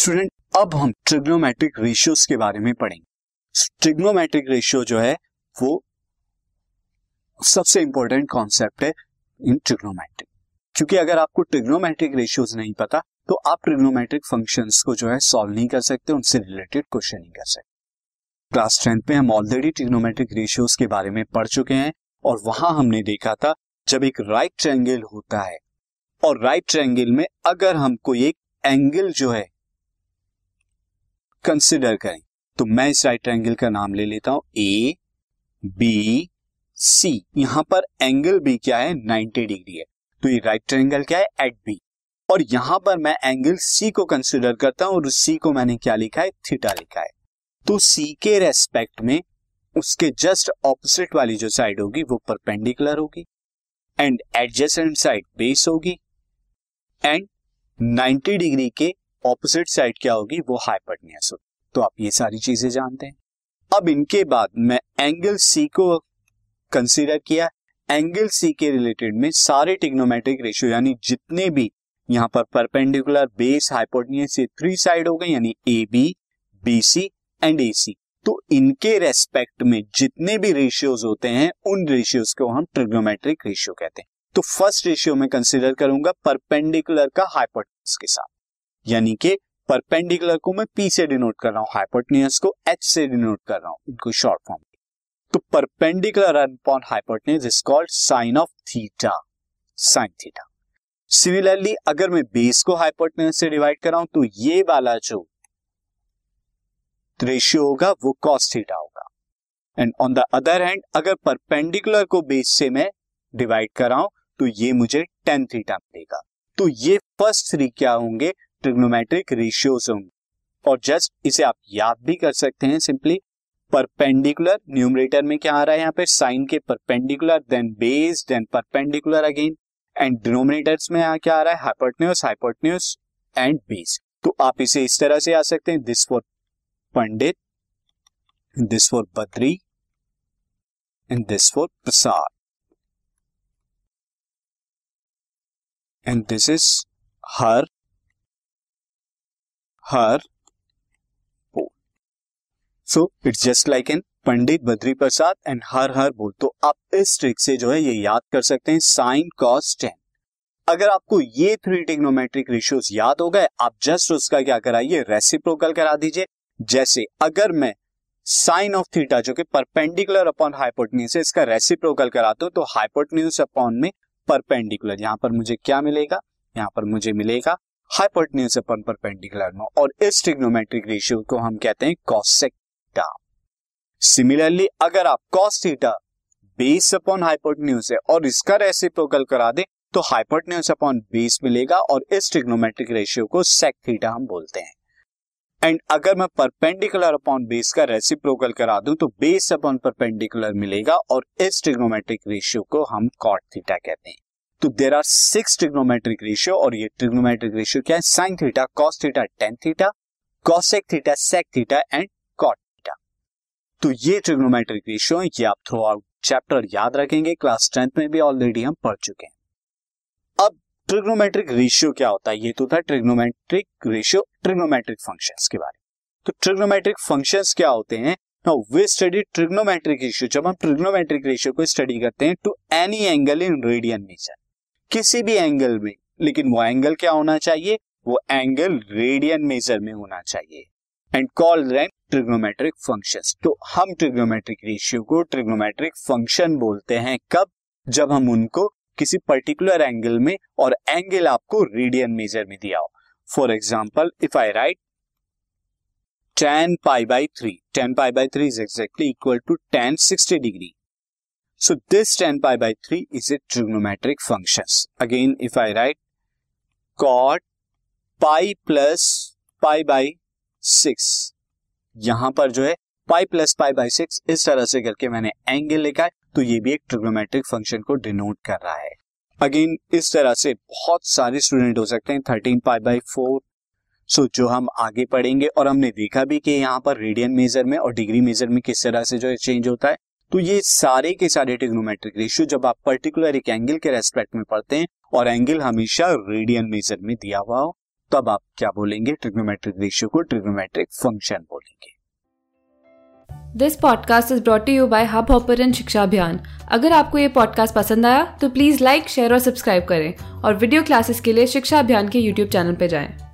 Student अब हम trigonometric ratios के बारे में पढ़ेंगे। ट्रिग्नोमेट्रिक रेशियो जो है, वो सबसे इंपॉर्टेंट कॉन्सेप्ट है इन ट्रिग्नोमेट्रिक क्योंकि अगर आपको ट्रिग्नोमेट्रिक रेशियोज नहीं पता तो आप ट्रिग्नोमेट्रिक फ़ंक्शंस को जो है सॉल्व नहीं कर सकते, उनसे रिलेटेड क्वेश्चन नहीं कर सकते। क्लास टेंथ में हम ऑलरेडी ट्रिग्नोमेट्रिक रेशियोज के बारे में पढ़ चुके हैं, और वहाँ हमने देखा था, जब एक राइट ट्रायंगल होता है, और राइट ट्रायंगल में अगर हम कोई एक एंगल जो है कंसिडर करें। तो मैं इस राइट एंगल का नाम ले लेता हूँ। ए बी सी यहाँ पर एंगल बी क्या है? 90 डिग्री है। तो ये राइट ट्रायंगल क्या है? एट बी और यहाँ पर मैं एंगल सी को कंसिडर करता हूँ और सी को मैंने क्या लिखा है? थीटा लिखा है। तो सी के रेस्पेक्ट में उसके जस्ट ऑपोजिट वाली जो साइड होगी, वो परपेंडिकुलर होगी एंड एडजेसेंट साइड बेस होगी एंड 90 डिग्री के ऑपोजिट साइड क्या होगी? वो हाइपोटेन्यूज होगी। तो आप ये सारी चीज़ें जानते हैं। अब इनके बाद मैं एंगल सी को कंसीडर किया। एंगल सी के रिलेटेड में सारे टिग्नोमेट्रिक रेशियो यानी जितने भी यहाँ पर परपेंडिकुलर बेस हाइपोटेन्यूज से थ्री साइड हो गए, यानी A B B C and A C तो इनके रेस्पेक्ट में जितने भी रेशियोज होते हैं, उन रेशियोज को हम ट्रिग्नोमेट्रिक रेशियो कहते हैं। तो फ़र्स्ट रेशियो में कंसिडर करूँगा परपेंडिकुलर का हाइपोटेन्यूज के साथ। यानी कि परपेंडिकुलर को मैं पी से डिनोट कर रहा हूँ हाइपोटनियस को एच से डिनोट कर रहा हूँ, इनको शॉर्ट फॉर्म तो perpendicular upon hypotenuse is called sine of theta sine theta similarly अगर मैं बेस को हाइपोटनियस से डिवाइड कर रहा हूँ तो ये वाला जो रेशियो होगा, वो कॉस थीटा होगा। And on the other hand अगर परपेंडिकुलर को बेस से मैं डिवाइड कर रहा हूँ तो ये मुझे टेन थीटा मिलेगा। तो ये फ़र्स्ट थ्री क्या होंगे? ट्रिग्नोमेट्रिक रेशियोज होंगे और जस्ट इसे आप याद भी कर सकते हैं सिंपली परपेंडिकुलर न्यूमरेटर में क्या आ रहा है यहाँ पे? साइन के perpendicular then base then perpendicular again and denominators में यहाँ क्या आ रहा है? हाइपोटन्यूस हाइपोटन्यूस एंड बेस तो आप इसे इस तरह से आ सकते हैं। This for Pandit this for Badri and this for Prasad. And this is हर हर बोल so it's just like an Pandit Badri Prasad and हर हर बोल। तो आप इस ट्रिक से जो है ये याद कर सकते हैं साइन कॉस टेन अगर आपको ये थ्री टिग्नोमेट्रिक रेशियोज याद हो गए, आप जस्ट उसका क्या कराइए रेसिप्रोकल करा दीजिए। जैसे अगर मैं साइन ऑफ़ थीटा जो कि परपेंडिकुलर अपॉन हाइपोटन्यूज है, इसका रेसिप्रोकल कराता हूँ तो हाइपोटन्यूज अपॉन में परपेंडिकुलर यहाँ पर मुझे क्या मिलेगा? यहाँ पर मुझे मिलेगा हाइपोटेन्यूज अपन परपेंडिकुलर में और इस ट्रिग्नोमेट्रिक रेशियो को हम कहते हैं कॉसेक सिमिलरली अगर आप cos theta base upon hypotenuse है और इसका रेसिप्रोकल करा दें तो हाइपोटेन्यूज अपॉन बेस मिलेगा और इस ट्रिग्नोमेट्रिक रेशियो को सेक थीटा हम बोलते हैं। एंड अगर मैं परपेंडिकुलर अपॉन बेस का रेसिप्रोकल करा दूँ तो बेस अपॉन परपेंडिकुलर मिलेगा और इस ट्रिग्नोमेट्रिक रेशियो को हम कॉट थीटा कहते हैं। तो there are six trigonometric ratio और ये ट्रिग्नोमेट्रिक रेशियो क्या है? Sine theta cos theta tan theta cosec theta sec theta and cot theta तो ये ट्रिग्नोमेट्रिक रेशियो है, ये आप थ्रू आउट चैप्टर याद रखेंगे क्लास टेंथ में भी ऑलरेडी हम पढ़ चुके हैं। अब ट्रिग्नोमेट्रिक रेशियो क्या होता है? ये तो था ट्रिग्नोमेट्रिक रेशियो ट्रिग्नोमेट्रिक फ़ंक्शंस के बारे में। तो ट्रिग्नोमेट्रिक फ़ंक्शंस क्या होते हैं? Now we study trigonometric ratio जब हम ट्रिग्नोमेट्रिक रेशियो को स्टडी करते हैं to any angle in radian nature किसी भी एंगल में। लेकिन वो एंगल क्या होना चाहिए? वो एंगल रेडियन मेजर में होना चाहिए। And call them trigonometric functions तो हम ट्रिग्नोमेट्रिक रेशियो को ट्रिग्नोमेट्रिक फ़ंक्शन बोलते हैं कब? जब हम उनको किसी पर्टिकुलर एंगल में और एंगल आपको रेडियन मेजर में दिया हो। For example if I write tan pi by three tan pi by three is exactly equal to tan sixty degree So this 10 pi by 3 is a trigonometric functions. Again, if I write cot pi plus pi by 6, यहाँ पर जो है pi plus pi by six इस तरह से करके मैंने angle लिखा है तो ये भी एक ट्रिग्नोमेट्रिक फ़ंक्शन को डिनोट कर रहा है अगेन इस तरह से बहुत सारे स्टूडेंट हो सकते हैं thirteen pi by four so जो हम आगे पढ़ेंगे और हमने देखा भी कि यहाँ पर रेडियन मेजर में और डिग्री मेजर में किस तरह से जो है चेंज होता है तो ये सारे के सारे टिग्नोमेट्रिक रेशियो जब आप पर्टिकुलर एक एंगल के रेस्पेक्ट में पढ़ते हैं और एंगल हमेशा रेडियन मेजर में दिया हुआ हो, तब आप क्या बोलेंगे? ट्रिग्नोमेट्रिक रेशियो को ट्रिग्नोमेट्रिक फ़ंक्शन बोलेंगे। This podcast is brought you by Hubhopper Shiksha Abhiyan अगर आपको ये पॉडकास्ट पसंद आया तो प्लीज़ लाइक शेयर और सब्सक्राइब करें और वीडियो क्लासेस के लिए शिक्षा अभियान के यूट्यूब चैनल पर जाएँ।